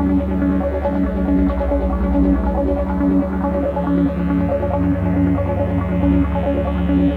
Thank you.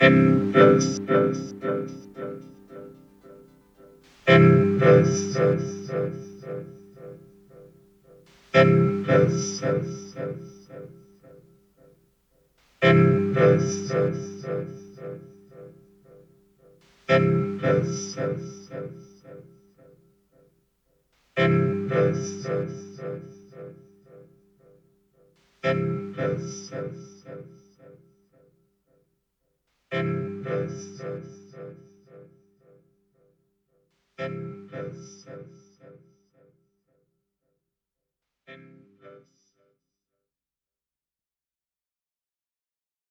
Endless, endless, endless, endless,